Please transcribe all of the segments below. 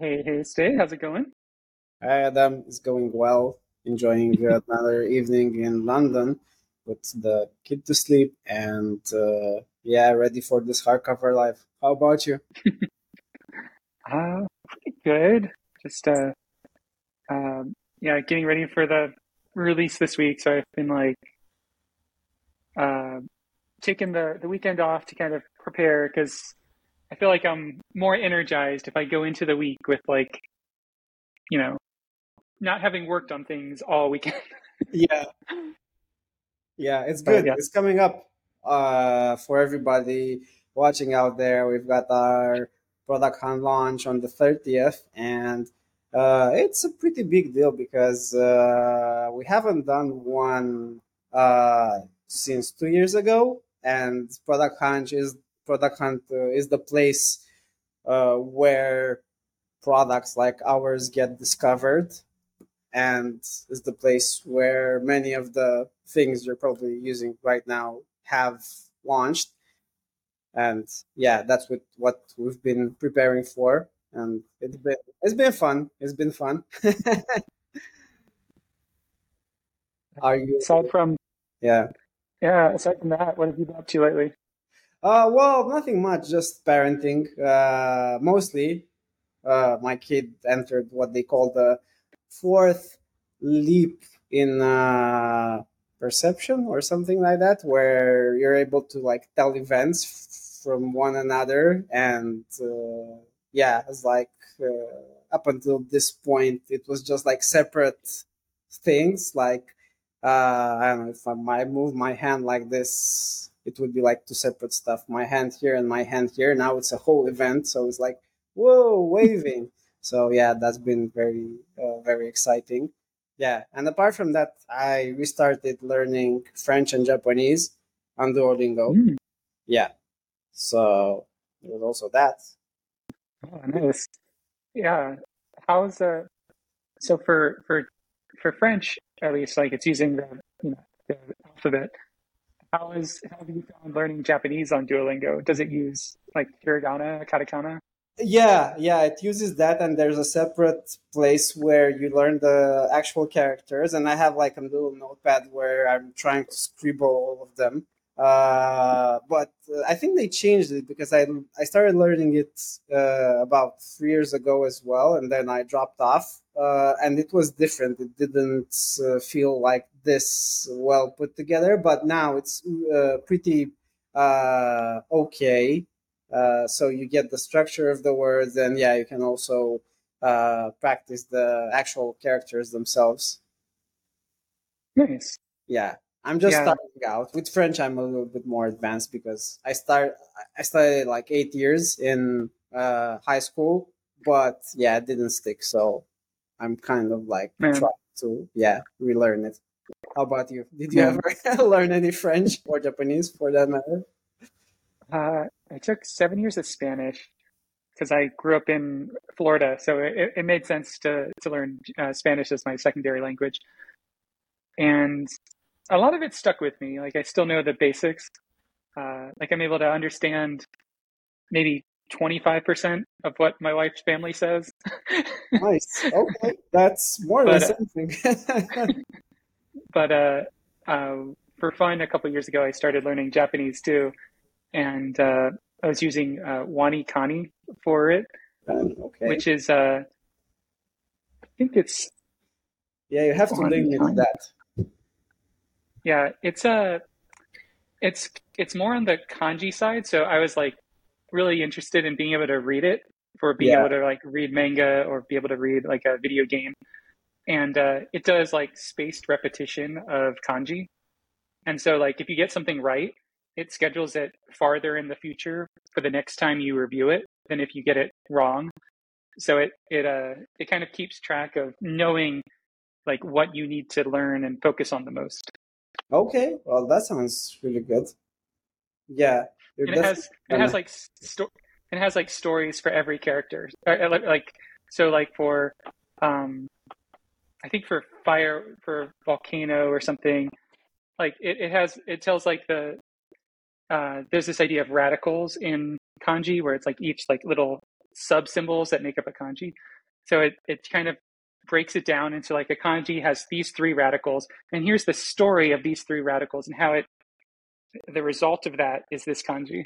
Hey, hey, Stay, how's it going? Hi, Adam. It's going well. Enjoying another evening in London. with the kid to sleep and uh, yeah, ready for this hardcover life. How about you? Uh, pretty good. Just uh, um, yeah, getting ready for the release this week. So I've been like uh, taking the the weekend off to kind of prepare because I feel like I'm more energized if I go into the week with like, you know, not having worked on things all weekend. Yeah, yeah, it's good. yeah, It's coming up uh, for everybody watching out there. We've got our product hunt launch on the 30th, and uh, it's a pretty big deal because uh, we haven't done one uh, since two years ago, and product hunt is product hunt uh, is the place uh, where products like ours get discovered and is the place where many of the things you're probably using right now have launched. And yeah that's what what we've been preparing for. And it's been it's been fun. It's been fun. Are you aside from yeah. Yeah, aside from that, what have you been up to lately? Uh well nothing much just parenting uh mostly. Uh my kid entered what they call the fourth leap in uh perception or something like that where you're able to like tell events from one another and uh, yeah it's like uh, up until this point it was just like separate things like uh i don't know if i might move my hand like this it would be like two separate stuff my hand here and my hand here. Now it's a whole event so it's like whoa waving. So yeah that's been very uh, very exciting. Yeah and apart from that i restarted learning french and japanese on duolingo. Mm, yeah so there was also that. Oh, nice. Yeah, how's uh so for for for French at least like it's using the you know the alphabet. How is how have you found learning Japanese on Duolingo? Does it use like hiragana, katakana? Yeah, yeah, it uses that, and there's a separate place where you learn the actual characters. And I have like a little notepad where I'm trying to scribble all of them. Uh, but uh, I think they changed it because I I started learning it uh, about three years ago as well, and then I dropped off. Uh, and it was different. It didn't uh, feel like this well put together, but now it's uh, pretty uh, okay uh, so you get the structure of the words, and yeah, you can also uh, practice the actual characters themselves. Nice. Yeah, I'm just Yeah. starting out with French. I'm a little bit more advanced because I start I started like eight years in uh, high school, but yeah, it didn't stick. So I'm kind of like trying to yeah relearn it. How about you? Did you man. ever learn any French or Japanese for that matter? Uh, I took seven years of Spanish because I grew up in Florida, so it, it made sense to to learn uh, Spanish as my secondary language. And a lot of it stuck with me. Like I still know the basics. Uh, like I'm able to understand maybe 25% of what my wife's family says. Nice. Okay, that's more than But uh, something. but uh, uh, for fun, a couple years ago, I started learning Japanese too, and uh, I was using uh, Wani Kani for it, Um, okay. which is uh, I think it's Yeah, you have to Wani limit Kani. that. Yeah, it's a it's it's more on the kanji side. So I was like really interested in being able to read it for being Yeah. able to like read manga or be able to read like a video game. And uh, it does like spaced repetition of kanji. And so like if you get something right, it schedules it farther in the future for the next time you review it than if you get it wrong. So it it uh it kind of keeps track of knowing like what you need to learn and focus on the most. Okay, well, that sounds really good. Yeah, it has it has like sto- it has like stories for every character Uh, uh, like like- so like for um i think for fire for volcano or something like it, it has it tells like the uh there's this idea of radicals in kanji where it's like each like little sub symbols that make up a kanji. So it, it kind of breaks it down into like a kanji has these three radicals, and here's the story of these three radicals and how it the result of that is this kanji.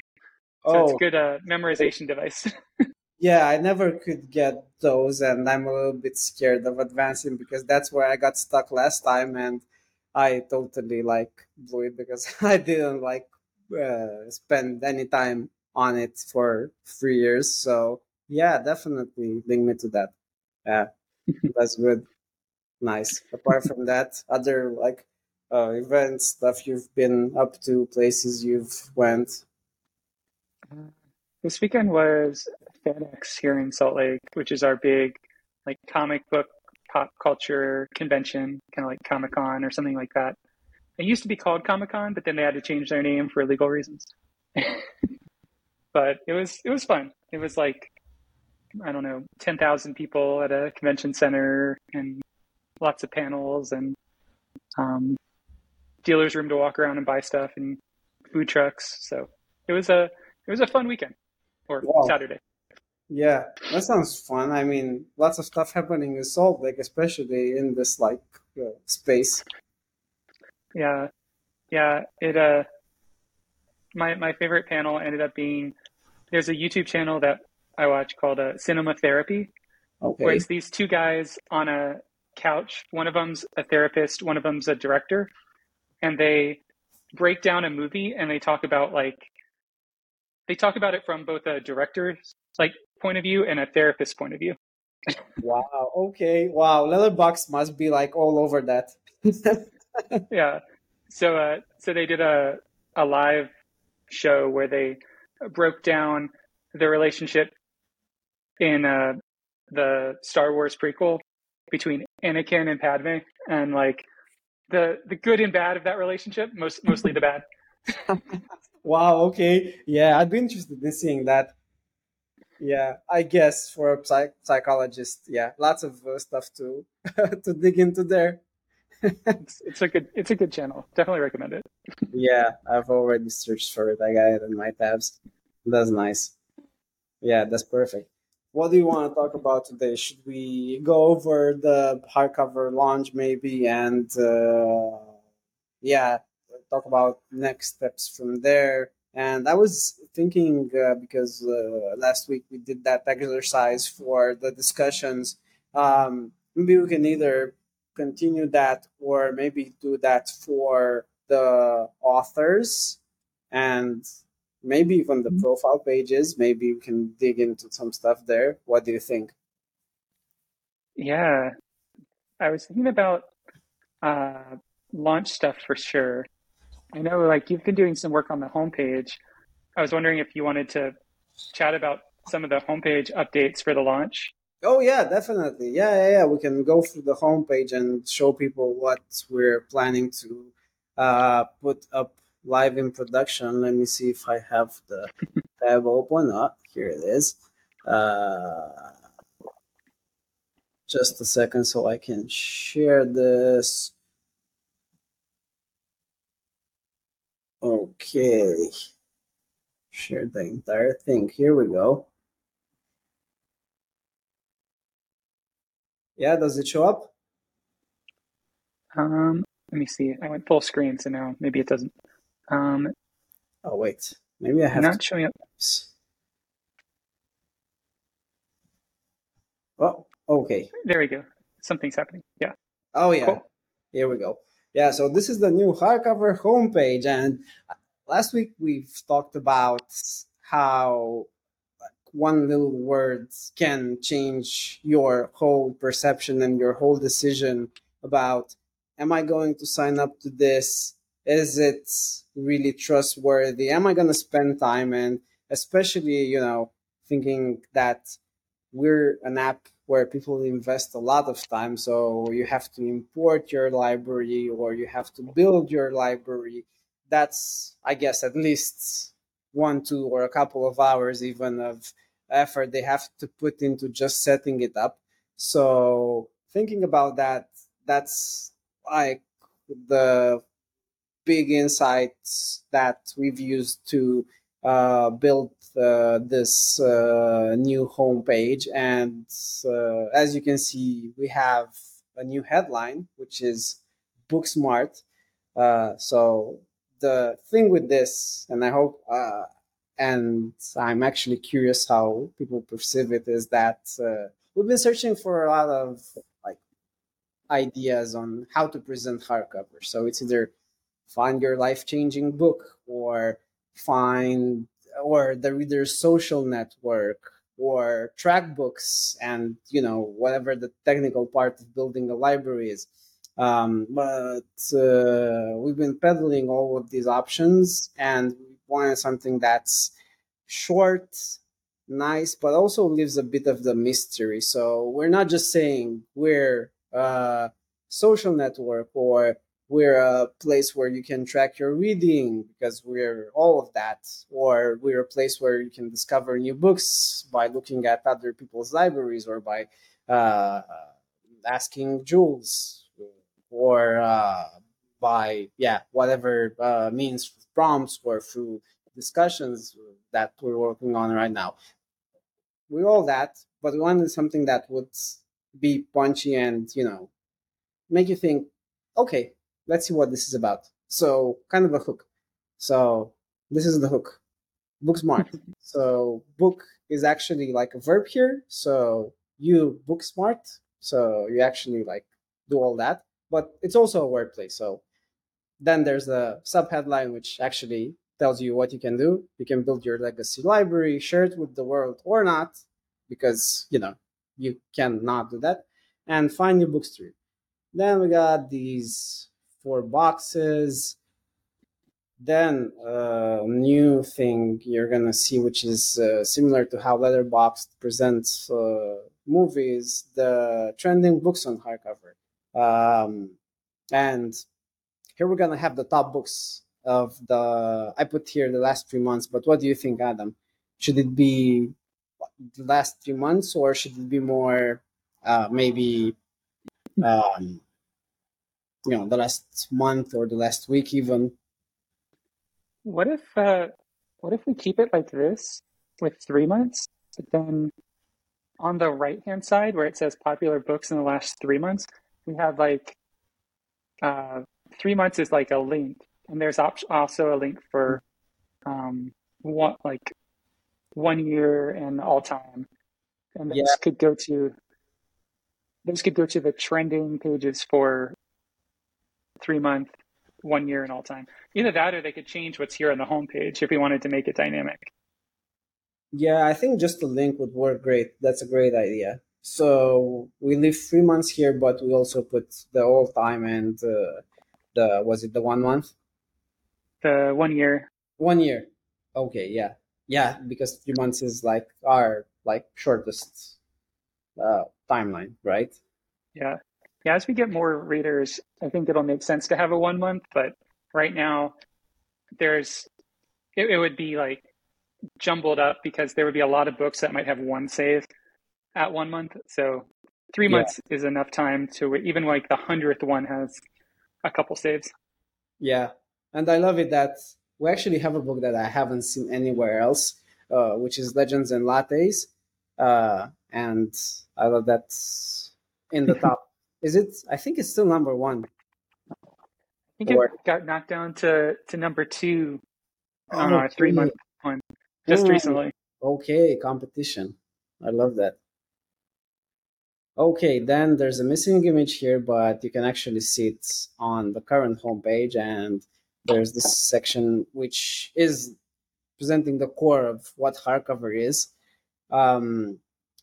So oh. it's a good uh, memorization device. yeah, I never could get those, and I'm a little bit scared of advancing because that's where I got stuck last time, and I totally like blew it because I didn't like uh, spend any time on it for three years. So yeah, definitely link me to that. Yeah, that's good. Nice. Apart from that, other like uh, events, stuff you've been up to, places you've went. This weekend was FanX here in Salt Lake, which is our big like comic book pop culture convention, kind of like Comic Con or something like that. It used to be called Comic Con, but then they had to change their name for legal reasons. but it was it was fun. It was like I don't know, ten thousand people at a convention center and lots of panels and um, dealers room to walk around and buy stuff and food trucks. So it was a it was a fun weekend or wow. Saturday. Yeah, that sounds fun. I mean, lots of stuff happening in Salt Lake, especially in this like uh, space. Yeah, yeah. It uh, my my favorite panel ended up being there's a YouTube channel that I watch called uh, Cinema Therapy, okay. where it's these two guys on a couch. One of them's a therapist, one of them's a director, and they break down a movie and they talk about like they talk about it from both a director's like point of view and a therapist's point of view. wow. Okay. Wow. Letterboxd must be like all over that. yeah. So, uh, so they did a a live show where they broke down the relationship in uh, the Star Wars prequel between Anakin and Padme, and like the the good and bad of that relationship. Most mostly the bad. wow. Okay. Yeah, I'd be interested in seeing that. Yeah, I guess for a psych- psychologist, yeah, lots of uh, stuff to to dig into there. it's, it's a good it's a good channel. Definitely recommend it. yeah, I've already searched for it. I got it in my tabs. That's nice. Yeah, that's perfect. What do you want to talk about today? Should we go over the hardcover launch maybe and uh, yeah, talk about next steps from there? And I was thinking uh, because uh, last week we did that exercise for the discussions. Um, maybe we can either continue that or maybe do that for the authors and maybe even the mm-hmm. profile pages. Maybe we can dig into some stuff there. What do you think? Yeah, I was thinking about uh, launch stuff for sure. I know like you've been doing some work on the homepage. I was wondering if you wanted to chat about some of the homepage updates for the launch. Oh yeah, definitely. Yeah, yeah, yeah. We can go through the homepage and show people what we're planning to uh, put up live in production. Let me see if I have the tab open. Oh, here it is. Uh, just a second so I can share this. Okay. Share the entire thing. Here we go. Yeah, does it show up? Um, let me see. I went full screen, so now maybe it doesn't. Um, oh wait, maybe I have not to... showing up. Oh, okay. There we go. Something's happening. Yeah. Oh yeah. Cool. Here we go. Yeah. So this is the new hardcover homepage, and last week we've talked about how one little word can change your whole perception and your whole decision about am I going to sign up to this? Is it really trustworthy? Am I going to spend time? And especially, you know, thinking that we're an app where people invest a lot of time. So you have to import your library or you have to build your library. That's, I guess, at least one, two, or a couple of hours even of effort they have to put into just setting it up. So thinking about that, that's like the big insights that we've used to uh, built uh, this uh, new homepage, and uh, as you can see, we have a new headline, which is Booksmart. Uh, so the thing with this, and I hope, uh, and I'm actually curious how people perceive it, is that we've been searching for a lot of like ideas on how to present hardcover. So it's either find your life changing book or find or the reader's social network or track books and you know whatever the technical part of building a library is. Um, but uh, we've been peddling all of these options and we wanted something that's short nice but also leaves a bit of the mystery. So we're not just saying we're a social network or we're a place where you can track your reading because we're all of that or we're a place where you can discover new books by looking at other people's libraries or by uh, asking jules or uh, by yeah whatever uh, means prompts or through discussions that we're working on right now. We're all that but we wanted something that would be punchy and you know make you think okay let's see what this is about. So kind of a hook. So this is the hook. Book smart. so book is actually like a verb here. So you book smart. So you actually like do all that. But it's also a wordplay. So then there's the sub headline which actually tells you what you can do. You can build your legacy library, share it with the world or not, because you know you cannot do that. And find new books read. Then we got these four boxes. Then a uh, new thing you're gonna see, which is uh, similar to how Letterboxd presents uh, movies, the trending books on hardcover. Um, and here we're gonna have the top books of the. I put here the last three months, but what do you think, Adam? Should it be the last three months, or should it be more, uh, maybe, um, you know the last month or the last week even what if uh what if we keep it like this with three months but then on the right hand side where it says popular books in the last three months we have like uh three months is like a link and there's op- also a link for um one like one year and all time and this yeah. could go to this could go to the trending pages for three month, one year, and all time. Either that, or they could change what's here on the homepage if we wanted to make it dynamic. Yeah, I think just the link would work great. That's a great idea. So we leave three months here, but we also put the all time and uh, the was it the one month? The one year. One year. Okay, yeah, yeah, because three months is like our like shortest uh, timeline, right? Yeah, yeah, as we get more readers, I think it'll make sense to have a one month. But right now, there's it, it would be like jumbled up because there would be a lot of books that might have one save at one month. So three yeah. months is enough time to even like the hundredth one has a couple saves. Yeah, and I love it that we actually have a book that I haven't seen anywhere else, uh, which is Legends and Lattes, uh, and I love that in the top is it? I think it's still number one. I think or, it got knocked down to, to number two on oh, our three month one just recently. Okay, competition. I love that. Okay, then there's a missing image here, but you can actually see it on the current homepage, and there's this section which is presenting the core of what hardcover is. Um,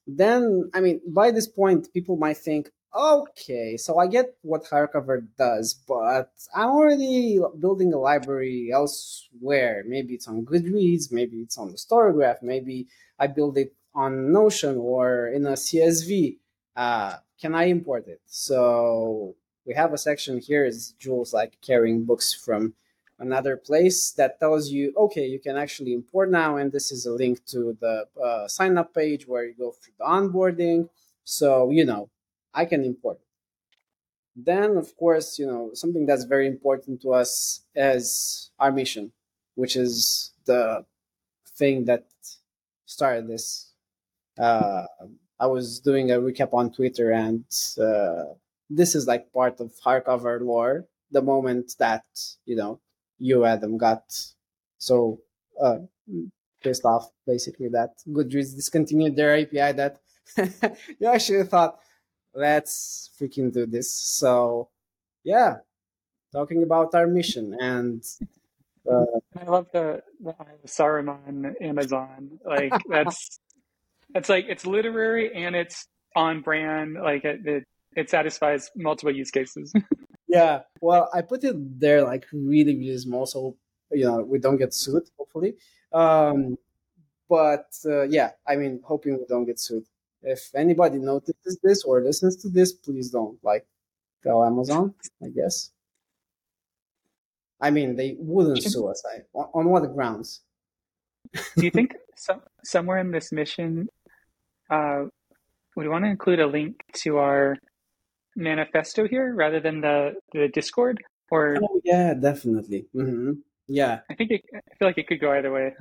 then, I mean, by this point, people might think, Okay, so I get what hardcover does, but I'm already building a library elsewhere. Maybe it's on Goodreads, maybe it's on the Storygraph, maybe I build it on Notion or in a CSV. Uh, can I import it? So we have a section here is Jules like carrying books from another place that tells you, okay, you can actually import now, and this is a link to the uh, sign up page where you go through the onboarding. So you know I can import it. Then, of course, you know, something that's very important to us is our mission, which is the thing that started this. Uh, I was doing a recap on Twitter, and uh, this is like part of hardcover lore. The moment that you know you Adam got so uh, pissed off, basically that Goodreads discontinued their API, that you actually thought, let's freaking do this. So yeah, talking about our mission and uh, I love the, the Saruman Amazon. Like that's it's like it's literary and it's on brand. Like it, it, it satisfies multiple use cases. yeah, well, I put it there like really really small, so you know we don't get sued. Hopefully, um, but uh, yeah, I mean, hoping we don't get sued. If anybody notices this or listens to this, please don't like tell Amazon. I guess. I mean, they wouldn't sue us. I, on what grounds? Do you think some, somewhere in this mission, uh, we want to include a link to our manifesto here rather than the, the Discord? Or oh, yeah, definitely. Mm-hmm. Yeah, I think it, I feel like it could go either way.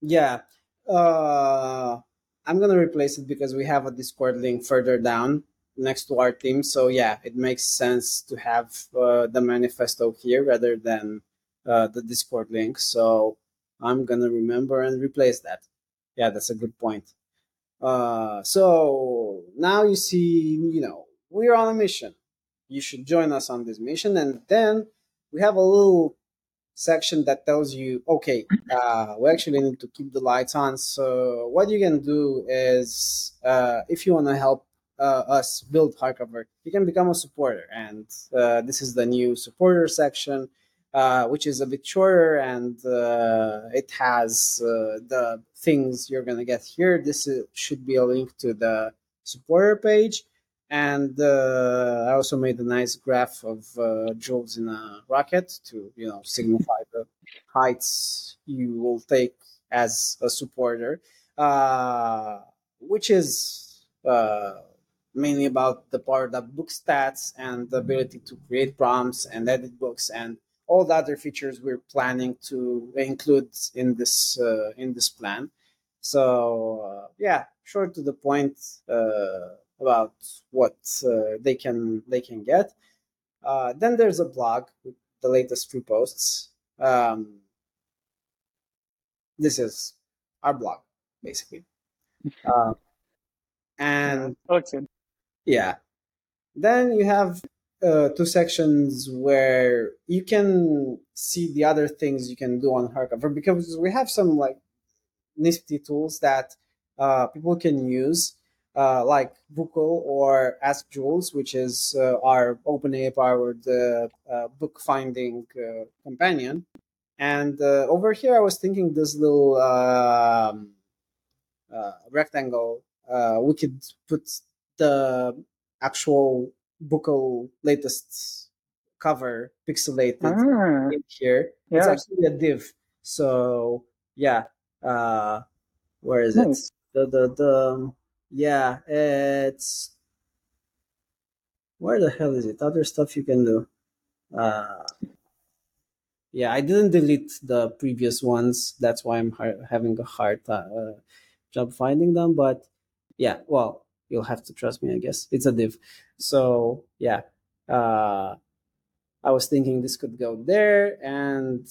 Yeah, uh, I'm gonna replace it because we have a Discord link further down next to our team. So yeah, it makes sense to have uh, the manifesto here rather than uh, the Discord link. So I'm gonna remember and replace that. Yeah, that's a good point. Uh, so now you see, you know, we're on a mission. You should join us on this mission, and then we have a little section that tells you, okay, uh, we actually need to keep the lights on. So what you can do is, uh, if you want to help uh, us build hardcover, you can become a supporter. And uh, this is the new supporter section, uh, which is a bit shorter and uh, it has uh, the things you're going to get here. This is, should be a link to the supporter page. And uh, I also made a nice graph of joules in a rocket to, you know, signify the heights you will take as a supporter, which is mainly about the part of book stats and the ability to create prompts and edit books and all the other features we're planning to include in this uh, in this plan. So uh, yeah, short to the point uh, about what uh, they can they can get. Uh, then there's a blog with the latest free posts. Um, this is our blog basically. Uh, and yeah. Yeah. Then you have uh, two sections where you can see the other things you can do on hardcover because we have some like nifty tools that uh, people can use, uh, like Bookle or Ask Joules, which is uh, our OpenAI powered uh, uh, book finding companion. And over here, I was thinking this little um, rectangle, we could put the actual Bookle latest cover pixelated ah, in here. Yeah. It's actually a div. So yeah, uh, where is nice. it? The the the yeah, it's where the hell is it? Other stuff you can do. Uh, yeah, I didn't delete the previous ones. That's why I'm having a hard uh, job finding them. But yeah, well, you'll have to trust me, I guess. It's a div. So yeah, uh, I was thinking this could go there and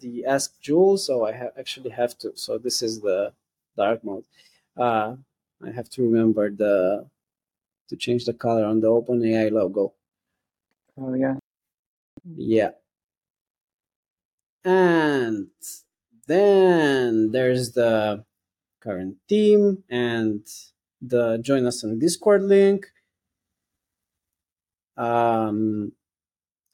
the ask Joule. So I ha- actually have to. So this is the dark mode. Uh, I have to remember the to change the color on the OpenAI logo. Oh yeah. Yeah. And then there's the current team and the join us on Discord link. Um,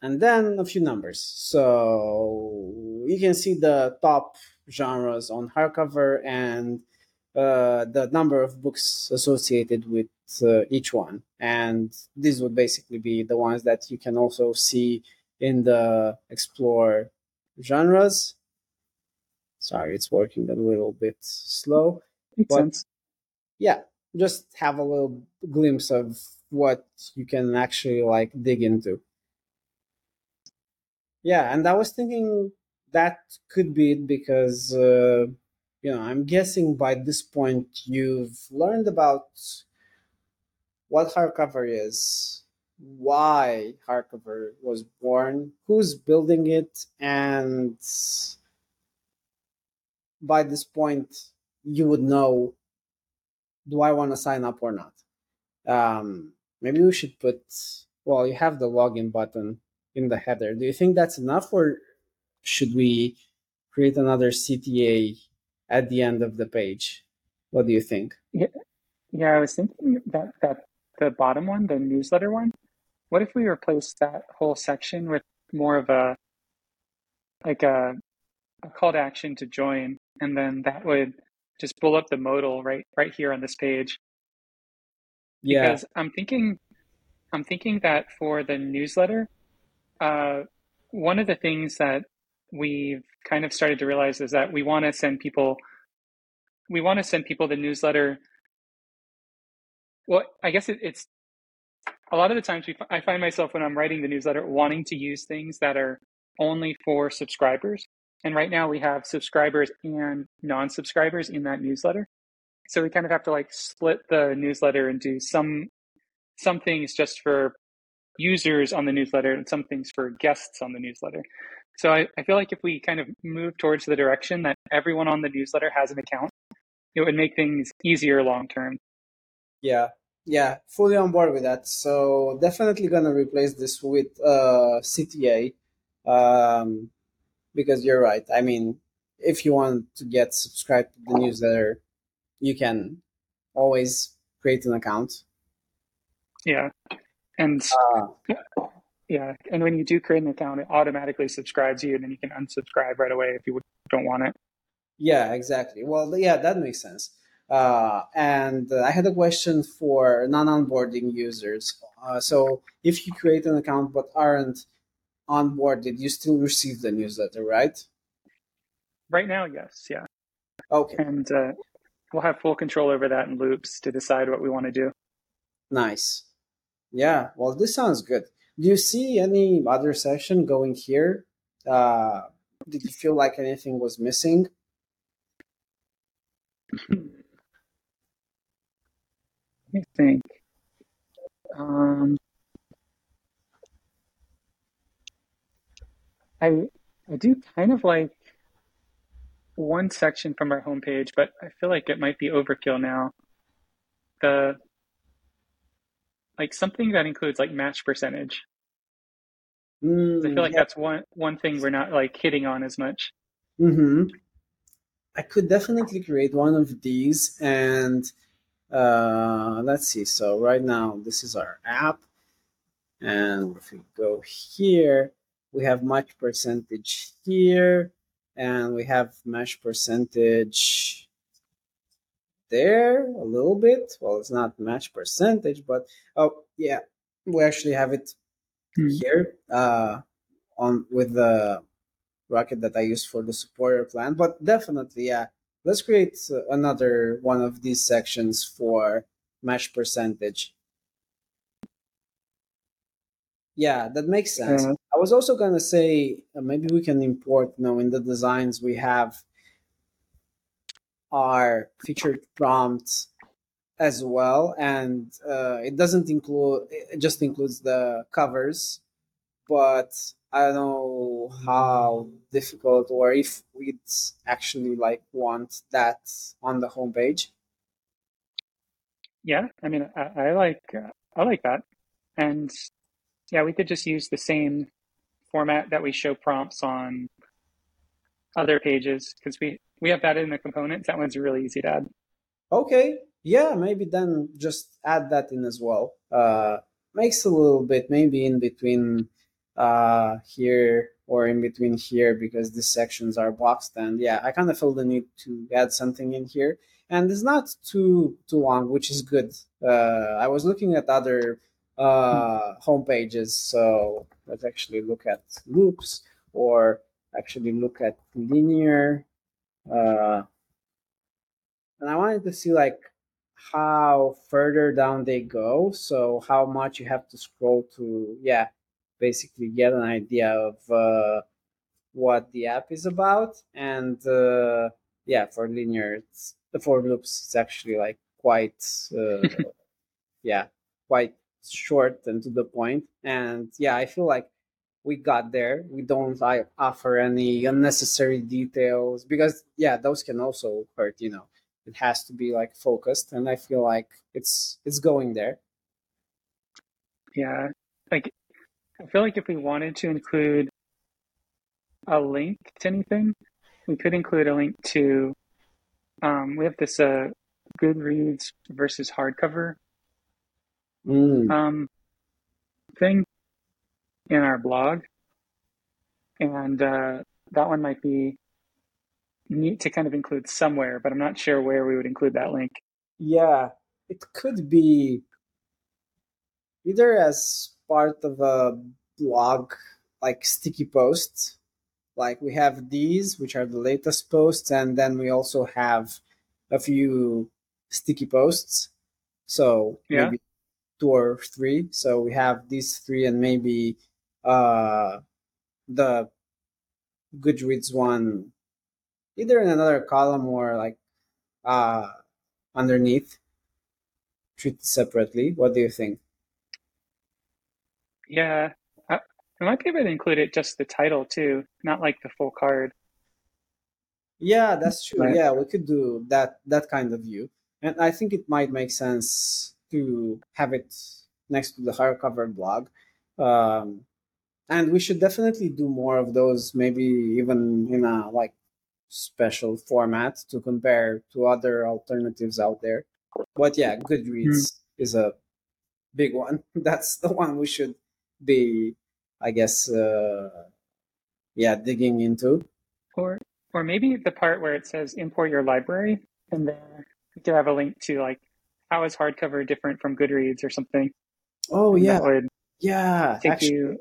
and then a few numbers. So you can see the top genres on hardcover and uh, the number of books associated with uh, each one. And these would basically be the ones that you can also see in the explore genres. Sorry, it's working a little bit slow. Makes but sense. Yeah, just have a little glimpse of what you can actually like dig into. Yeah, and I was thinking that could be it because uh, you know, I'm guessing by this point you've learned about what hardcover is, why hardcover was born, who's building it, and by this point you would know do I want to sign up or not. Um, maybe we should put well, you have the login button in the header. Do you think that's enough, or should we create another CTA at the end of the page? What do you think? Yeah, yeah. I was thinking that that the bottom one, the newsletter one. What if we replace that whole section with more of a like a, a call to action to join, and then that would just pull up the modal right right here on this page. Yeah. Because I'm thinking I'm thinking that for the newsletter, uh, one of the things that we've kind of started to realize is that we want to send people we want to send people the newsletter. Well i guess it, it's a lot of the times we, i find myself when i'm writing the newsletter wanting to use things that are only for subscribers. And right now we have subscribers and non-subscribers in that newsletter. So we kind of have to like split the newsletter and do some some things just for users on the newsletter and some things for guests on the newsletter. So I, I feel like if we kind of move towards the direction that everyone on the newsletter has an account, it would make things easier long term. Yeah, yeah, fully on board with that. So definitely gonna replace this with uh, CTA, um, because you're right. I mean, if you want to get subscribed to the newsletter, you can always create an account yeah. And uh, yeah, and when you do create an account, it automatically subscribes you, and then you can unsubscribe right away if you don't want it. Yeah, exactly. Well, yeah, that makes sense. Uh, and uh, I had a question for non-onboarding users. Uh, so, if you create an account but aren't onboarded, you still receive the newsletter, right? Right now, yes. Yeah. Okay. And uh, we'll have full control over that in loops to decide what we want to do. Nice. Yeah, well, this sounds good. Do you see any other section going here? Uh, did you feel like anything was missing? Let me think. Um, I I do kind of like one section from our homepage, but I feel like it might be overkill now. The like something that includes like match percentage. Mm, I feel like yeah. that's one one thing we're not like hitting on as much. Hmm. I could definitely create one of these, and uh, let's see. So right now, this is our app, and if we go here, we have match percentage here, and we have match percentage there a little bit. Well, it's not match percentage, but oh yeah, we actually have it mm-hmm. here uh, on with the rocket that I used for the supporter plan. But definitely, yeah, let's create another one of these sections for match percentage. Yeah, that makes sense. Mm-hmm. I was also gonna say uh, maybe we can import, you know, in the designs we have are featured prompts as well, and uh, it doesn't include it just includes the covers, but I don't know how difficult or if we'd actually like want that on the homepage. Yeah, I mean, I, I like uh, I like that, and yeah, we could just use the same format that we show prompts on other pages because we we have that in the components. That one's really easy to add. Okay. Yeah, maybe then just add that in as well. Uh, makes a little bit maybe in between uh, here or in between here because these sections are boxed and yeah i kind of feel the need to add something in here and it's not too too long which is good uh, i was looking at other uh, home pages so let's actually look at loops or actually look at linear uh, and I wanted to see like how further down they go. So how much you have to scroll to, yeah, basically get an idea of uh, what the app is about. And uh, yeah, for linear, it's, the for loops it's actually like quite uh, yeah quite short and to the point. And yeah, I feel like we got there. We don't like offer any unnecessary details because yeah, those can also hurt. You know, it has to be like focused, and I feel like it's it's going there. Yeah, like I feel like if we wanted to include a link to anything, we could include a link to. Um, we have this uh, Goodreads versus hardcover Mm. um, thing in our blog, and uh, that one might be neat to kind of include somewhere, but I'm not sure where we would include that link. Yeah, it could be either as part of a blog, like sticky posts. Like we have these, which are the latest posts, and then we also have a few sticky posts. So Yeah. maybe two or three. So we have these three, and maybe uh, the Goodreads one, either in another column or like uh, underneath, treated separately. What do you think? Yeah, I, I might be able to include it just the title too, not like the full card. Yeah, that's true. Yeah, we could do that that kind of view, and I think it might make sense to have it next to the hardcover blog. Um, and we should definitely do more of those, maybe even in a like special format to compare to other alternatives out there. But yeah, Goodreads is a big one. That's the one we should be, I guess, uh, yeah, digging into. Or or maybe the part where it says import your library, and then we could have a link to like how is hardcover different from Goodreads or something. Oh yeah, yeah. take Actually, you.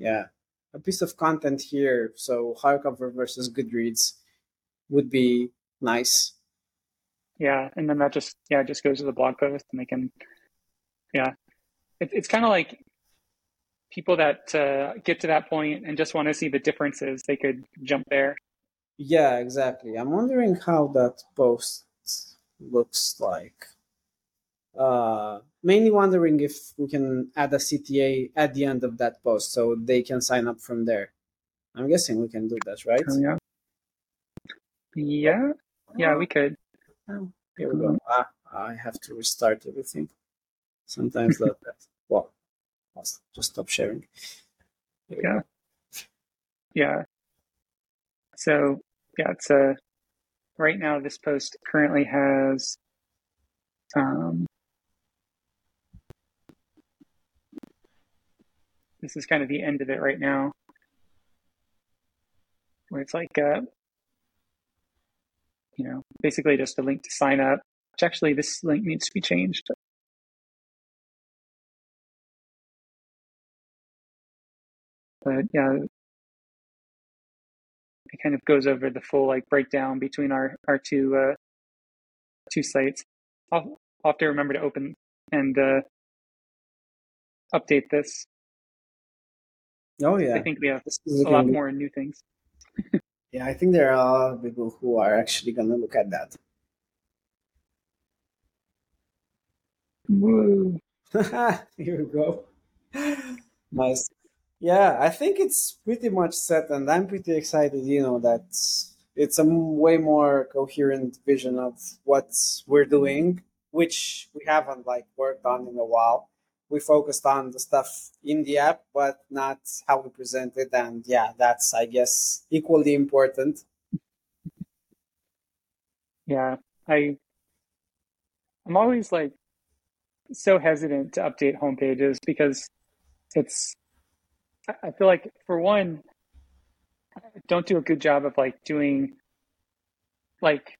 Yeah, a piece of content here. So hardcover versus Goodreads would be nice. Yeah, and then that just yeah just goes to the blog post, and they can yeah. It, it's kind of like people that uh, get to that point and just want to see the differences. They could jump there. Yeah, exactly. I'm wondering how that post looks like. Uh, mainly wondering if we can add a CTA at the end of that post so they can sign up from there. I'm guessing we can do that, right? Yeah. Yeah, yeah, we could. Oh, here we go. Ah, I have to restart everything. Sometimes that. that- Well, I'll just stop sharing. Here Yeah. Yeah. So yeah, it's a right now this post currently has um this is kind of the end of it right now. Where it's like uh you know, basically just a link to sign up. Which actually this link needs to be changed. But yeah, it kind of goes over the full like breakdown between our our two uh, two sites. I'll, I'll have to remember to open and uh, update this. Oh yeah, I think we have This is a lot looking good. more new things. Yeah, I think there are a lot of people who are actually gonna look at that. Woo! Here we go. Nice. Yeah, I think it's pretty much set, and I'm pretty excited. You know that it's a way more coherent vision of what we're doing, which we haven't like worked on in a while. We focused on the stuff in the app, but not how we present it, and yeah, that's I guess equally important. Yeah, I I'm always like so hesitant to update homepages because it's I feel like for one, don't do a good job of like doing like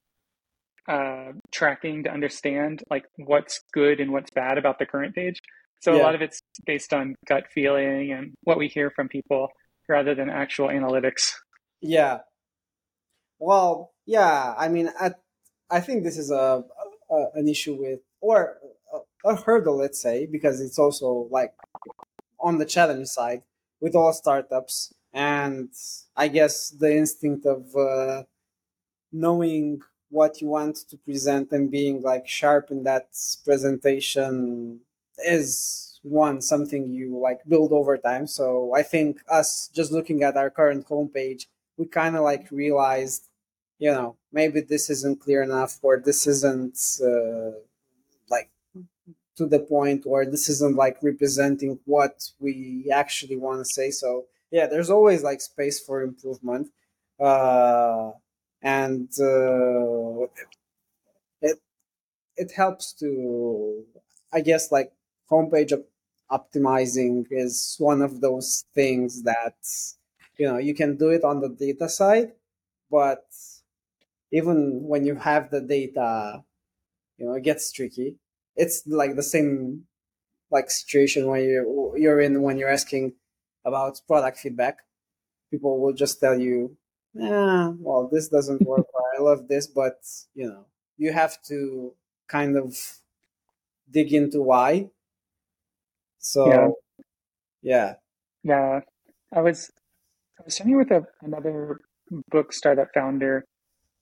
uh, tracking to understand like what's good and what's bad about the current page. So a lot of it's based on gut feeling and what we hear from people rather than actual analytics. Yeah. Well, yeah. I mean, I, I think this is a, a an issue with or a, a hurdle, let's say, because it's also like on the challenge side with all startups, and I guess the instinct of uh, knowing what you want to present and being like sharp in that presentation is one something you like build over time. So i think us just looking at our current homepage we kind of like realized you know maybe this isn't clear enough or this isn't uh, like to the point or this isn't like representing what we actually want to say. So yeah there's always like space for improvement. Uh, and uh, it it helps to i guess like homepage optimizing is one of those things that you know you can do it on the data side but even when you have the data you know it gets tricky it's like the same like situation when you you're in when you're asking about product feedback people will just tell you yeah, well, this doesn't work. I love this, but you know, you have to kind of dig into why. So, yeah, yeah, yeah. I was I was sitting with a, another book startup founder,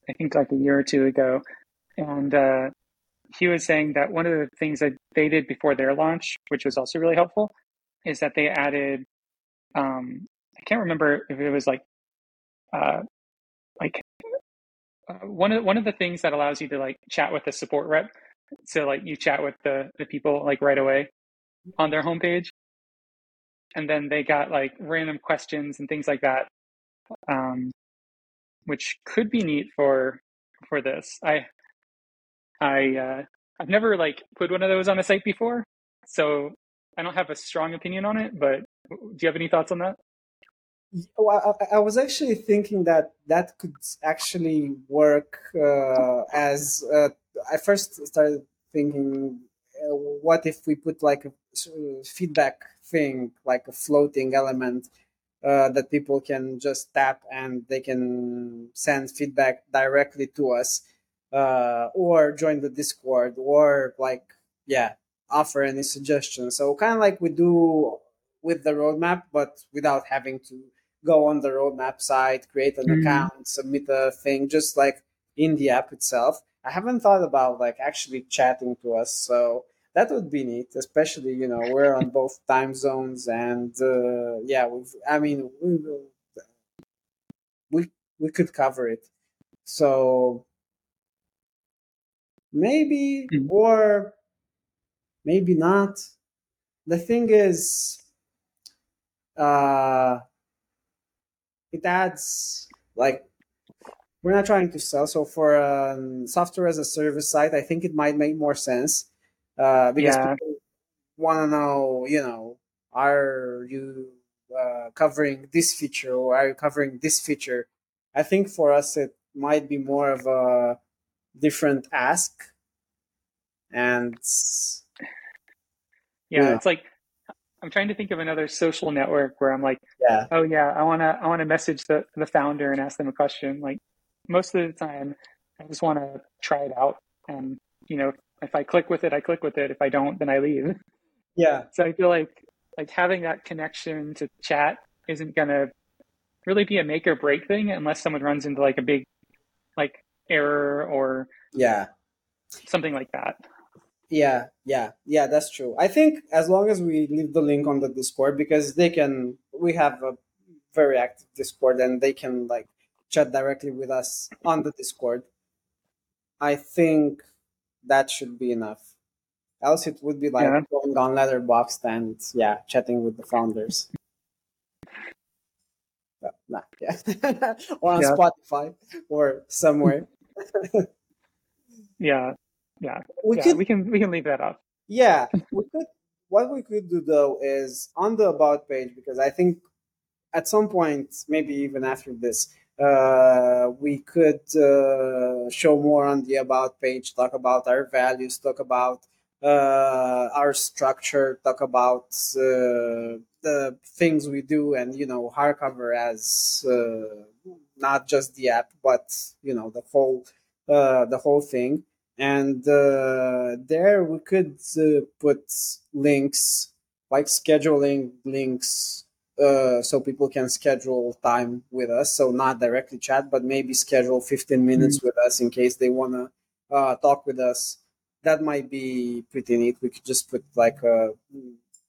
I think like a year or two ago, and uh, he was saying that one of the things that they did before their launch, which was also really helpful, is that they added. Um, I can't remember if it was like uh, like uh, one of one of the things that allows you to like chat with the support rep. So like you chat with the the people like right away on their homepage, and then they got like random questions and things like that, um, which could be neat for for this. I I uh, I've never like put one of those on a site before, so I don't have a strong opinion on it. But do you have any thoughts on that? Well, I, I, was actually thinking that that could actually work uh, as uh, I first started thinking, uh, what if we put like a feedback thing, like a floating element uh, that people can just tap and they can send feedback directly to us, uh, or join the Discord, or like yeah, offer any suggestions. So kind of like we do with the roadmap, but without having to go on the roadmap site, create an mm. account, submit a thing, just like in the app itself. I haven't thought about like actually chatting to us, so that would be neat. Especially you know we're on both time zones, and uh, yeah, we've, I mean we we we could cover it. So maybe mm. or maybe not. The thing is, uh, it adds like we're not trying to sell. So for um, software as a service site, I think it might make more sense uh, because yeah. people want to know, you know, are you uh, covering this feature or are you covering this feature? I think for us it might be more of a different ask, and yeah, it's like I'm trying to think of another social network where I'm like, yeah. oh yeah, I wanna I wanna message the the founder and ask them a question. Like most of the time, I just want to try it out, and you know, if I click with it, I click with it. If I don't, then I leave. Yeah. So I feel like like having that connection to chat isn't gonna really be a make or break thing unless someone runs into like a big like error or yeah something like that. Yeah, yeah, yeah, that's true. I think as long as we leave the link on the Discord because they can we have a very active Discord and they can like chat directly with us on the Discord. I think that should be enough. Else it would be like yeah. going on Letterboxd and yeah, chatting with the founders. But, nah, yeah. or on yeah. Spotify or somewhere. yeah yeah, we yeah, could we can we can leave that up. Yeah, we could. What we could do though is on the about page because I think at some point, maybe even after this, uh, we could uh, show more on the about page, talk about our values, talk about uh, our structure, talk about uh, the things we do, and you know, hardcover as uh, not just the app, but you know, the whole the whole thing. And there we could put links like scheduling links uh, so people can schedule time with us. So not directly chat, but maybe schedule 15 minutes mm-hmm. with us in case they want to uh, talk with us. That might be pretty neat. We could just put like a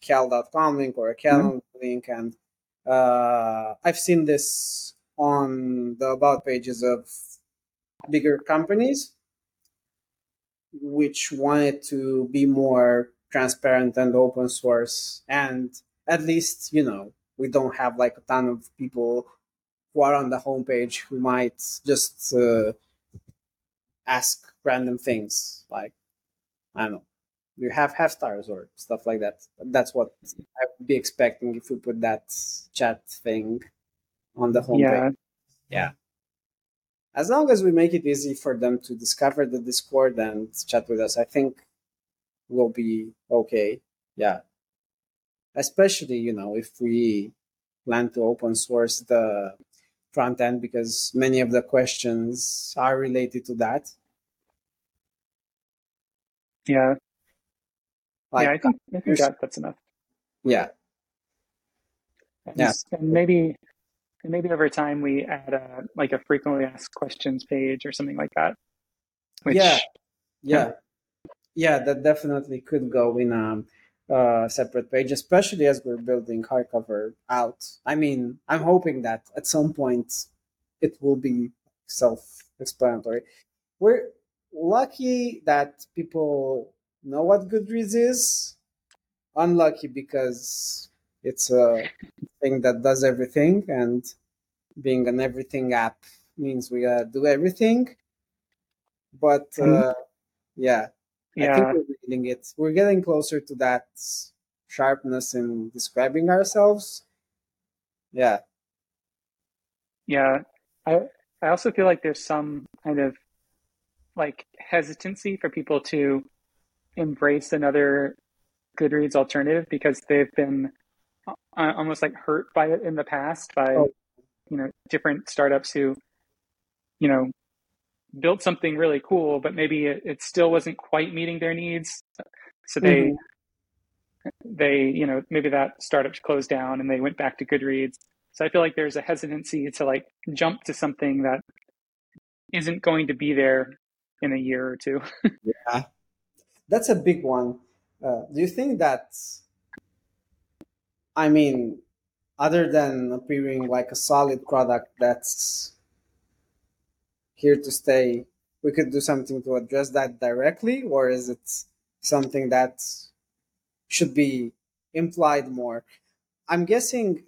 cal.com link or a cal mm-hmm. link. And uh, I've seen this on the about pages of bigger companies which wanted to be more transparent and open source and at least you know we don't have like a ton of people who are on the homepage who might just uh, ask random things like I don't know, you have half stars or stuff like that. That's what I would be expecting if we put that chat thing on the homepage. Yeah. yeah. As long as we make it easy for them to discover the Discord and chat with us, I think we'll be okay. Yeah especially you know if we plan to open source the front end because many of the questions are related to that. Yeah. Like, yeah i think, I think that, that's enough. Yeah. And, yeah. and maybe and maybe over time we add a like a frequently asked questions page or something like that which, yeah. Yeah. Yeah that definitely could go in um uh, separate page, especially as we're building hardcover out. I mean, I'm hoping that at some point it will be self-explanatory. We're lucky that people know what Goodreads is. Unlucky because it's a thing that does everything, and being an everything app means we gotta do everything. But uh, yeah, yeah. I think getting it. We're getting closer to that sharpness in describing ourselves. Yeah. Yeah. I I also feel like there's some kind of like hesitancy for people to embrace another Goodreads alternative because they've been uh, almost like hurt by it in the past by oh. you know different startups who you know built something really cool, but maybe it, it still wasn't quite meeting their needs. So they, mm-hmm. they, you know, maybe that startup closed down and they went back to Goodreads. So I feel like there's a hesitancy to like jump to something that isn't going to be there in a year or two. yeah, that's a big one. Uh, do you think that? I mean, other than appearing like a solid product that's here to stay, we could do something to address that directly, or is it something that should be implied more? I'm guessing.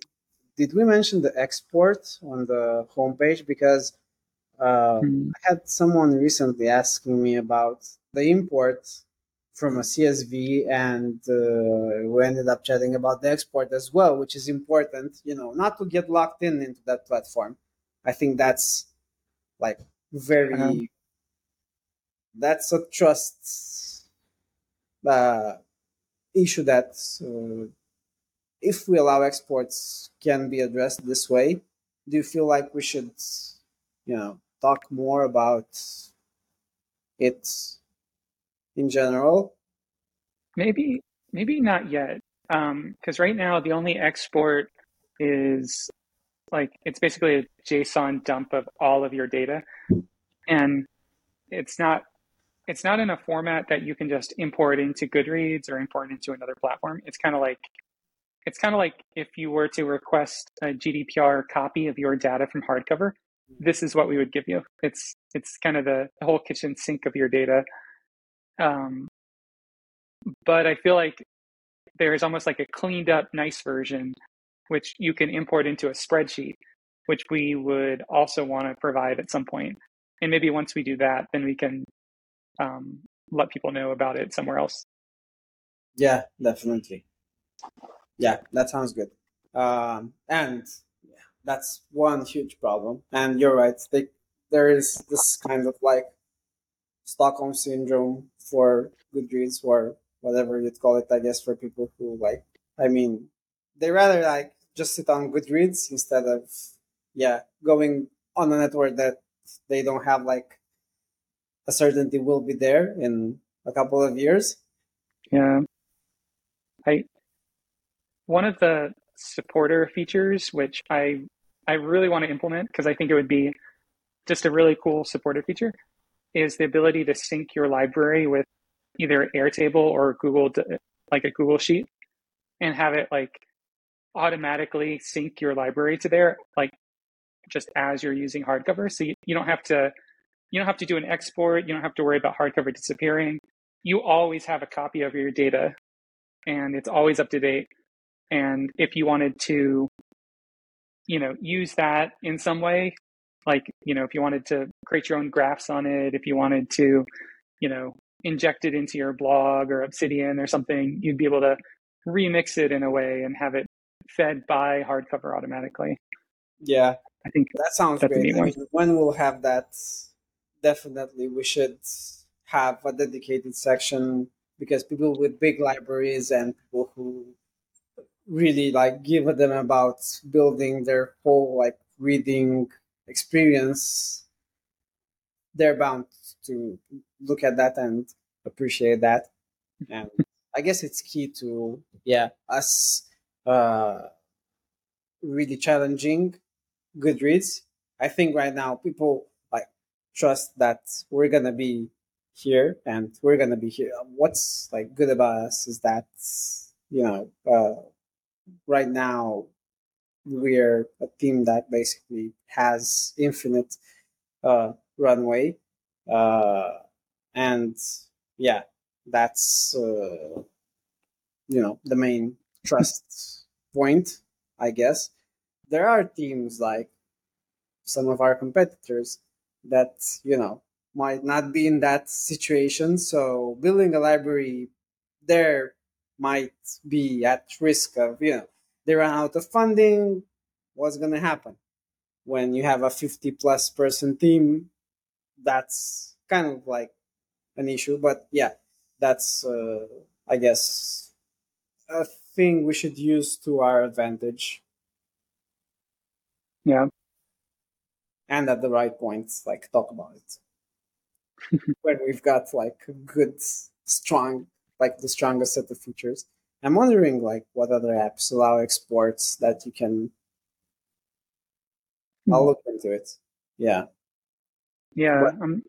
Did we mention the export on the homepage? Because uh, mm. I had someone recently asking me about the import from a CSV, and uh, we ended up chatting about the export as well, which is important. You know, not to get locked in into that platform. I think that's like very uh-huh. that's a trust uh, issue that uh, if we allow exports can be addressed this way do you feel like we should you know talk more about it in general maybe maybe not yet because um, right now the only export is like it's basically a json dump of all of your data. And it's not it's not in a format that you can just import into goodreads or import into another platform. It's kind of like it's kind of like if you were to request a gdpr copy of your data from hardcover this is what we would give you. It's it's kind of the, whole kitchen sink of your data. Um, but i feel like there's almost like a cleaned up nice version which you can import into a spreadsheet, which we would also want to provide at some point. And maybe once we do that, then we can um, let people know about it somewhere else. Yeah, definitely. Yeah, that sounds good. Um, and yeah, that's one huge problem. And you're right. They, there is this kind of like Stockholm syndrome for Goodreads or whatever you'd call it, I guess, for people who like, I mean, they rather like just sit on Goodreads instead of yeah going on a network that they don't have like a certainty will be there in a couple of years. Yeah, I one of the supporter features, which I I really want to implement because I think it would be just a really cool supporter feature, is the ability to sync your library with either Airtable or Google, like a Google Sheet, and have it like automatically sync your library to there, like just as you're using hardcover. So you, you don't have to you don't have to do an export. You don't have to worry about hardcover disappearing. You always have a copy of your data, and it's always up to date. And if you wanted to, you know, use that in some way, like you know, if you wanted to create your own graphs on it, if you wanted to, you know, inject it into your blog or Obsidian or something, you'd be able to remix it in a way and have it fed by hardcover automatically. Yeah, I think that sounds great. I mean, when we'll have that, definitely we should have a dedicated section because people with big libraries and people who really like give a them about building their whole like reading experience they're bound to look at that and appreciate that and i guess it's key to yeah us uh really challenging goodreads i think right now people like trust that we're gonna be here and we're gonna be here. What's like good about us is that you know uh right now we're a team that basically has infinite uh, runway uh, and yeah that's uh, you know the main trust point i guess there are teams like some of our competitors that you know might not be in that situation so building a library there might be at risk of, you know, they run out of funding. What's going to happen? When you have a 50 plus person team, that's kind of like an issue. But yeah, that's, uh, I guess, a thing we should use to our advantage. Yeah. And at the right points, like talk about it. when we've got like a good, strong like the strongest set of features. I'm wondering like what other apps allow exports that you can. Hmm. I'll look into it. Yeah. Yeah. Um,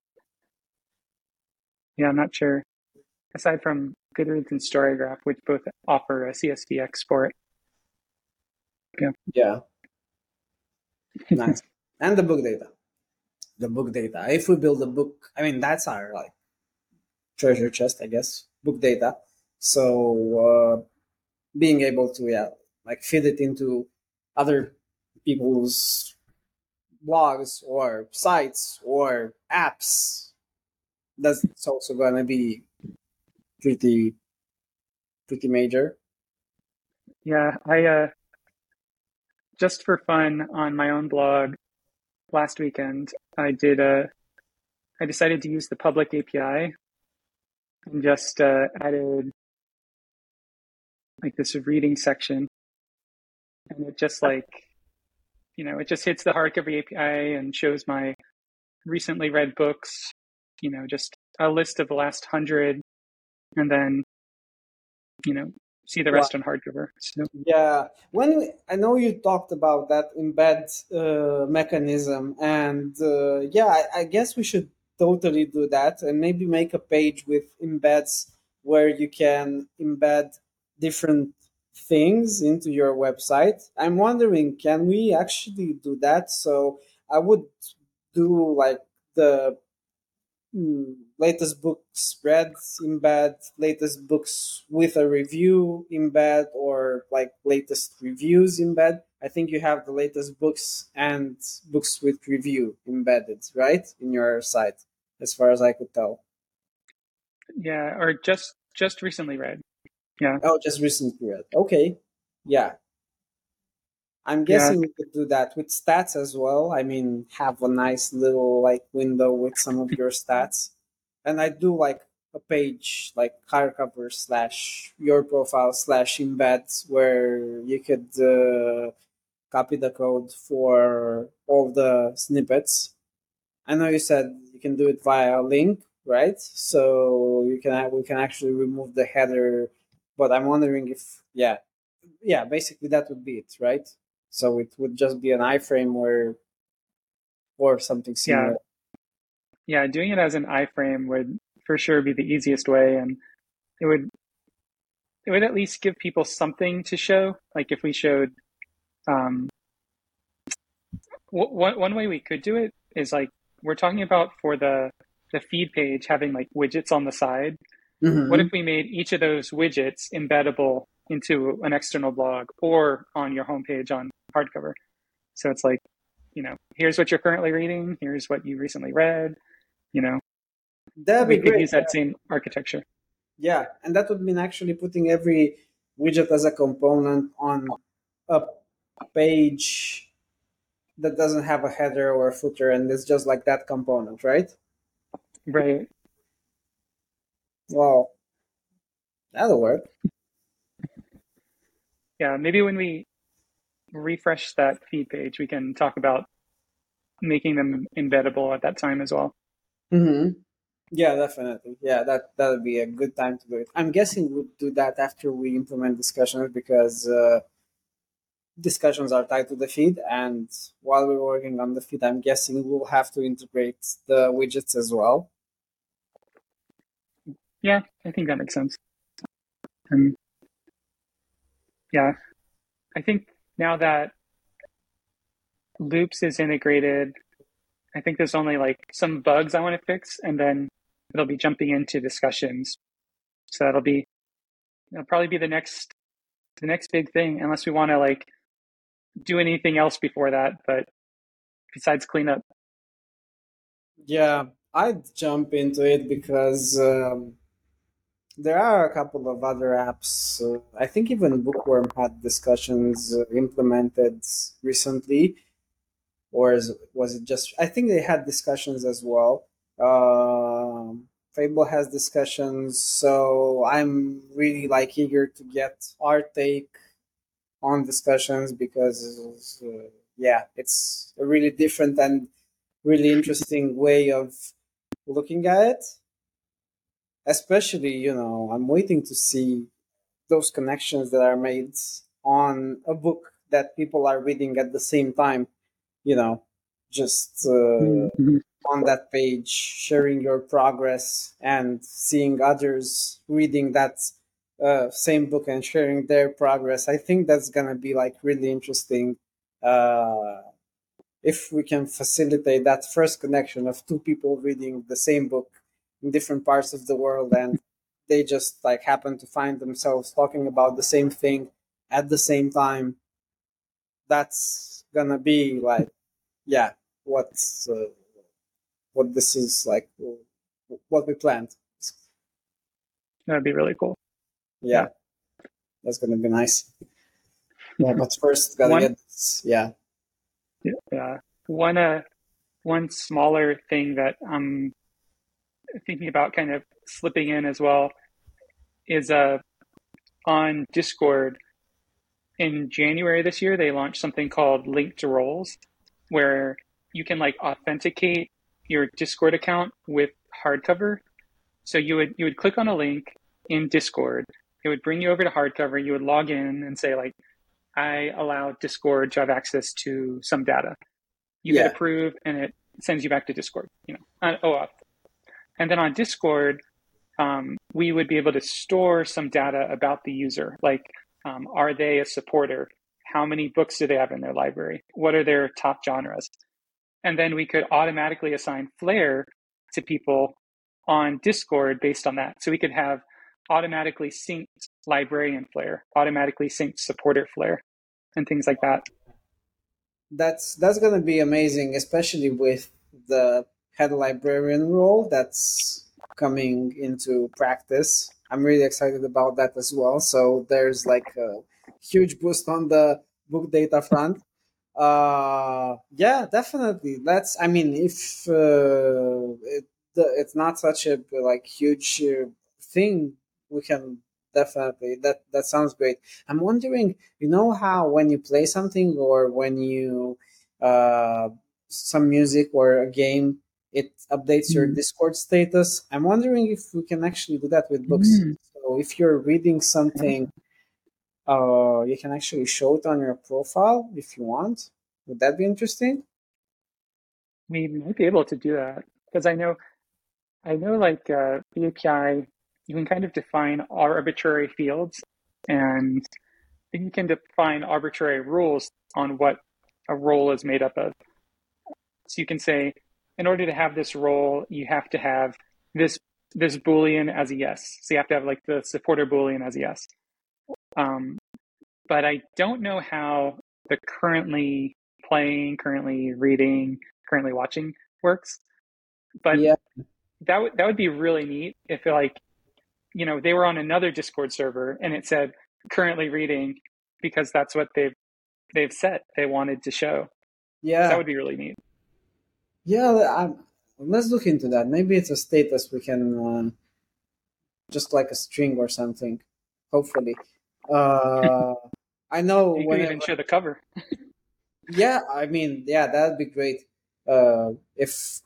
yeah, I'm not sure. Aside from Goodreads and StoryGraph, which both offer a CSV export. Yeah. Yeah. nice. And the book data. The book data. If we build a book, I mean that's our like treasure chest, I guess book data. So uh, being able to yeah like feed it into other people's blogs or sites or apps that's also gonna be pretty pretty major yeah i uh just for fun on my own blog last weekend i did a i decided to use the public api and just uh, added like this reading section. And it just like, you know, it just hits the hardcover API and shows my recently read books, you know, just a list of the last hundred and then, you know, see the rest wow. on hardcover. So. Yeah, when we, I know you talked about that embed uh, mechanism, and uh, yeah, I, I, guess we should totally do that and maybe make a page with embeds where you can embed different things into your website. I'm wondering, can we actually do that? So I would do like the mm, latest book spread embed, latest books with a review embed, or like latest reviews embed. I think you have the latest books and books with review embedded, right, in your site, as far as I could tell. Yeah, or just just recently read. Yeah. Oh, just recently read. Okay. Yeah. I'm guessing yeah. we could do that with stats as well. I mean, have a nice little like window with some of your stats. And I do like a page like hardcover slash your profile slash embeds where you could uh, copy the code for all the snippets. I know you said you can do it via a link, right? So you can we can actually remove the header, but I'm wondering if yeah, yeah, basically that would be it, right? So it would just be an iframe or or something similar. Yeah. yeah, doing it as an iframe would for sure be the easiest way, and it would it would at least give people something to show. Like if we showed, um, one one way we could do it is like we're talking about for the the feed page having like widgets on the side. Mm-hmm. What if we made each of those widgets embeddable into an external blog or on your homepage on hardcover? So it's like, you know, here's what you're currently reading. Here's what you recently read. You know, that'd be we great. use that same architecture. Yeah, and that would mean actually putting every widget as a component on a page that doesn't have a header or a footer and it's just like that component, right? Right. Well, that'll work. Yeah, maybe when we refresh that feed page, we can talk about making them embeddable at that time as well. Mm-hmm. Yeah, definitely. Yeah, that that would be a good time to do it. I'm guessing we'll do that after we implement discussions because uh, discussions are tied to the feed, and while we're working on the feed, I'm guessing we'll have to integrate the widgets as well. Yeah, I think that makes sense. Um, yeah, I think now that Loops is integrated, I think there's only like some bugs I want to fix, and then it'll be jumping into discussions. So that'll be it'll probably be the next the next big thing, unless we want to like do anything else before that. But besides cleanup, yeah, I'd jump into it because um, there are a couple of other apps. Uh, I think even Bookworm had discussions uh, implemented recently, or is, was it just? I think they had discussions as well um, Fable has discussions, so I'm really like eager to get our take on discussions because uh, yeah, it's a really different and really interesting way of looking at it. Especially, you know, I'm waiting to see those connections that are made on a book that people are reading at the same time. You know, just uh, mm-hmm on that page, sharing your progress and seeing others reading that uh, same book and sharing their progress. I think that's gonna be like really interesting. Uh, if we can facilitate that first connection of two people reading the same book in different parts of the world and they just like happen to find themselves talking about the same thing at the same time that's gonna be like yeah what's uh, what this is like, what we planned. That'd be really cool. Yeah, yeah. that's gonna be nice. Yeah, but first gotta one, get this. Yeah. Yeah. One uh, one smaller thing that I'm thinking about kind of slipping in as well is uh on Discord in January this year they launched something called linked roles where you can like authenticate your Discord account with hardcover. So you would you would click on a link in Discord. It would bring you over to hardcover. You would log in and say like, I allow Discord to have access to some data. You yeah. hit approve, and it sends you back to Discord. You know, on OAuth. And then on Discord, um, we would be able to store some data about the user, like um, are they a supporter? How many books do they have in their library? What are their top genres? And then we could automatically assign Flair to people on Discord based on that. So we could have automatically synced librarian Flair, automatically synced supporter Flair, and things like that. That's that's gonna be amazing, especially with the head librarian role that's coming into practice. I'm really excited about that as well. So there's like a huge boost on the book data front uh yeah definitely let's i mean if uh, it, it's not such a like huge uh, thing we can definitely that that sounds great i'm wondering you know how when you play something or when you uh some music or a game it updates your discord status i'm wondering if we can actually do that with books mm. so if you're reading something uh, you can actually show it on your profile if you want. Would that be interesting? We might be able to do that because I know, I know, like uh, the API, you can kind of define arbitrary fields, and you can define arbitrary rules on what a role is made up of. So you can say, in order to have this role, you have to have this this boolean as a yes. So you have to have like the supporter boolean as a yes. Um, but I don't know how the currently playing, currently reading, currently watching works. But yeah. that would that would be really neat if like you know they were on another Discord server and it said currently reading because that's what they've they've set they wanted to show. Yeah, that would be really neat. Yeah, I'm, let's look into that. Maybe it's a status we can uh, just like a string or something. Hopefully, uh, I know. You whenever... can even show the cover. yeah, I mean, yeah, that'd be great. Uh, if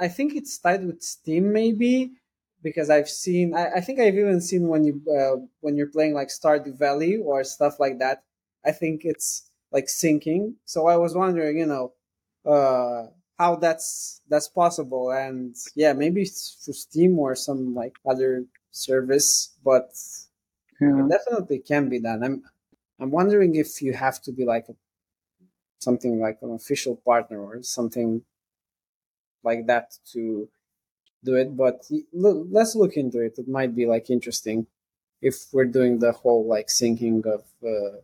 I think it's tied with Steam, maybe because I've seen. I, I think I've even seen when you uh, when you're playing like Stardew Valley or stuff like that. I think it's like syncing. So I was wondering, you know, uh, how that's that's possible. And yeah maybe through steam or some like other service but yeah. it definitely can be done. I'm i'm wondering if you have to be like a, something like an official partner or something like that to do it but let's look into it. It might be like interesting if we're doing the whole like syncing of uh,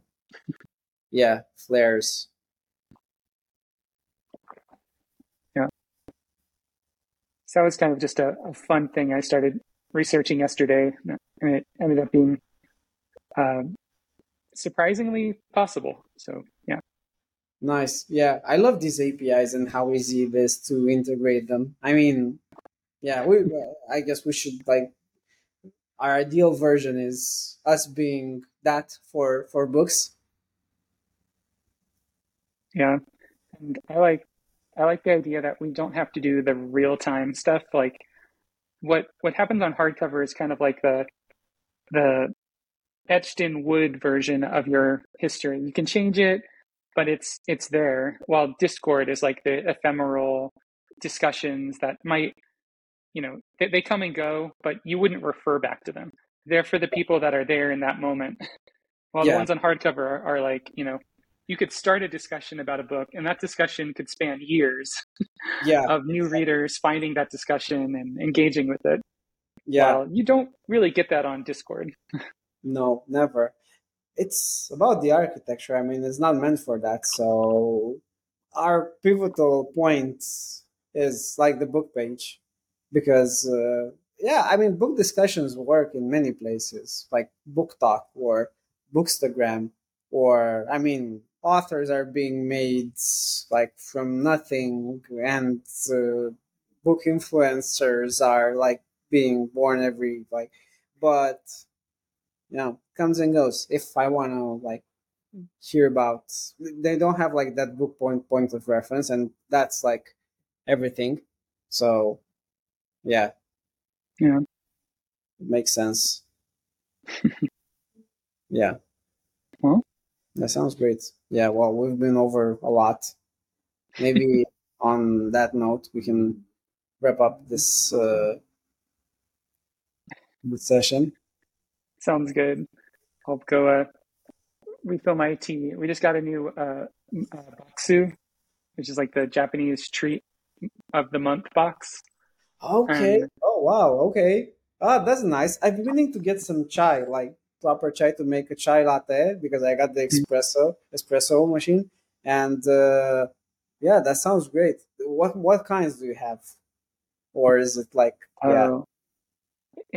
yeah flairs So that was kind of just a, a fun thing I started researching yesterday, and it ended up being uh, surprisingly possible. So yeah. Nice. Yeah, I love these APIs and how easy it is to integrate them. I mean, yeah, we. I guess we should like. Our ideal version is us being that for for books. Yeah, and I like I like the idea that we don't have to do the real time stuff. Like what what happens on hardcover is kind of like the the etched in wood version of your history. You can change it, but it's it's there. While Discord is like the ephemeral discussions that might, you know, they, they come and go, but you wouldn't refer back to them. They're for the people that are there in that moment. While yeah. the ones on hardcover are, are like, you know, you could start a discussion about a book and that discussion could span years yeah, of new readers finding that discussion and engaging with it. Yeah. Well, you don't really get that on discord. No never. It's about the architecture. I mean it's not meant for that so our pivotal point is like the book page because uh, yeah i mean book discussions work in many places like BookTok or bookstagram or i mean authors are being made like from nothing and uh, book influencers are like being born every like but you know comes and goes. If i want to like hear about they don't have like that book point point of reference and that's like everything. So yeah. Yeah. It makes sense. Yeah. Well. That sounds great. Yeah, well, we've been over a lot. Maybe on that note, we can wrap up this uh, this session. Sounds good. I'll go uh, refill my tea. We just got a new uh, uh, Bokksu, which is like the Japanese treat of the month box. Okay. And... oh wow. Okay. Ah, that's nice. I've been meaning to get some chai. Like proper chai to make a chai latte because I got the mm. espresso espresso machine, and uh, yeah, that sounds great. What what kinds do you have, or is it like yeah? Uh,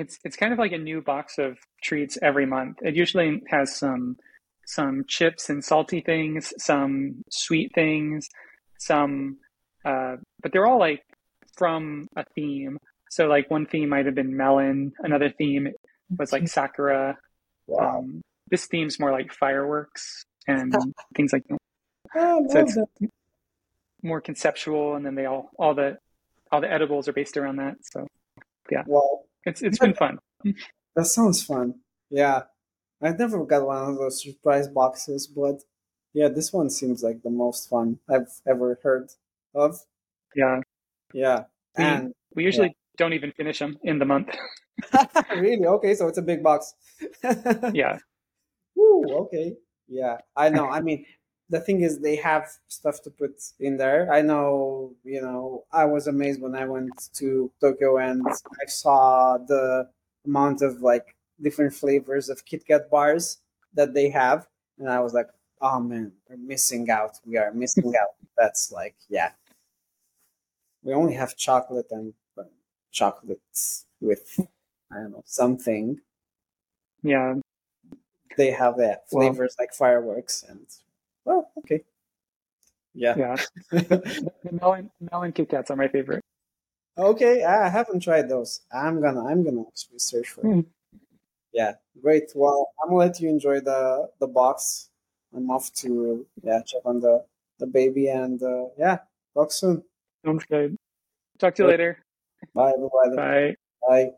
it's it's kind of like a new box of treats every month. It usually has some some chips and salty things, some sweet things, some, uh, but they're all like from a theme. So like one theme might have been melon, another theme was like sakura, Wow. Um, this theme's more like fireworks and things like that. Oh, so it's that. more conceptual, and then they all all the all the edibles are based around that. So yeah, well, it's it's been fun. That sounds fun. Yeah, I've never got one of those surprise boxes, but yeah, this one seems like the most fun I've ever heard of. Yeah. Yeah. We, And we usually don't even finish them in the month. really? Okay, so it's a big box. yeah. Woo, okay. Yeah, I know. I mean, the thing is, they have stuff to put in there. I know, you know, I was amazed when I went to Tokyo and I saw the amount of like different flavors of Kit Kat bars that they have. And I was like, oh man, we're missing out. We are missing out. That's like, yeah. We only have chocolate and uh, chocolates with, I don't know, something Yeah. they have that Well- flavors like fireworks and well okay yeah, Yeah. the melon melon Kit Kats are my favorite. okay i haven't tried those i'm gonna i'm gonna actually search for it Hmm. yeah great well i'm gonna let you enjoy the the box i'm off to yeah check on the the baby and uh, yeah talk soon Sounds good. Talk to you later. bye everybody Bye. bye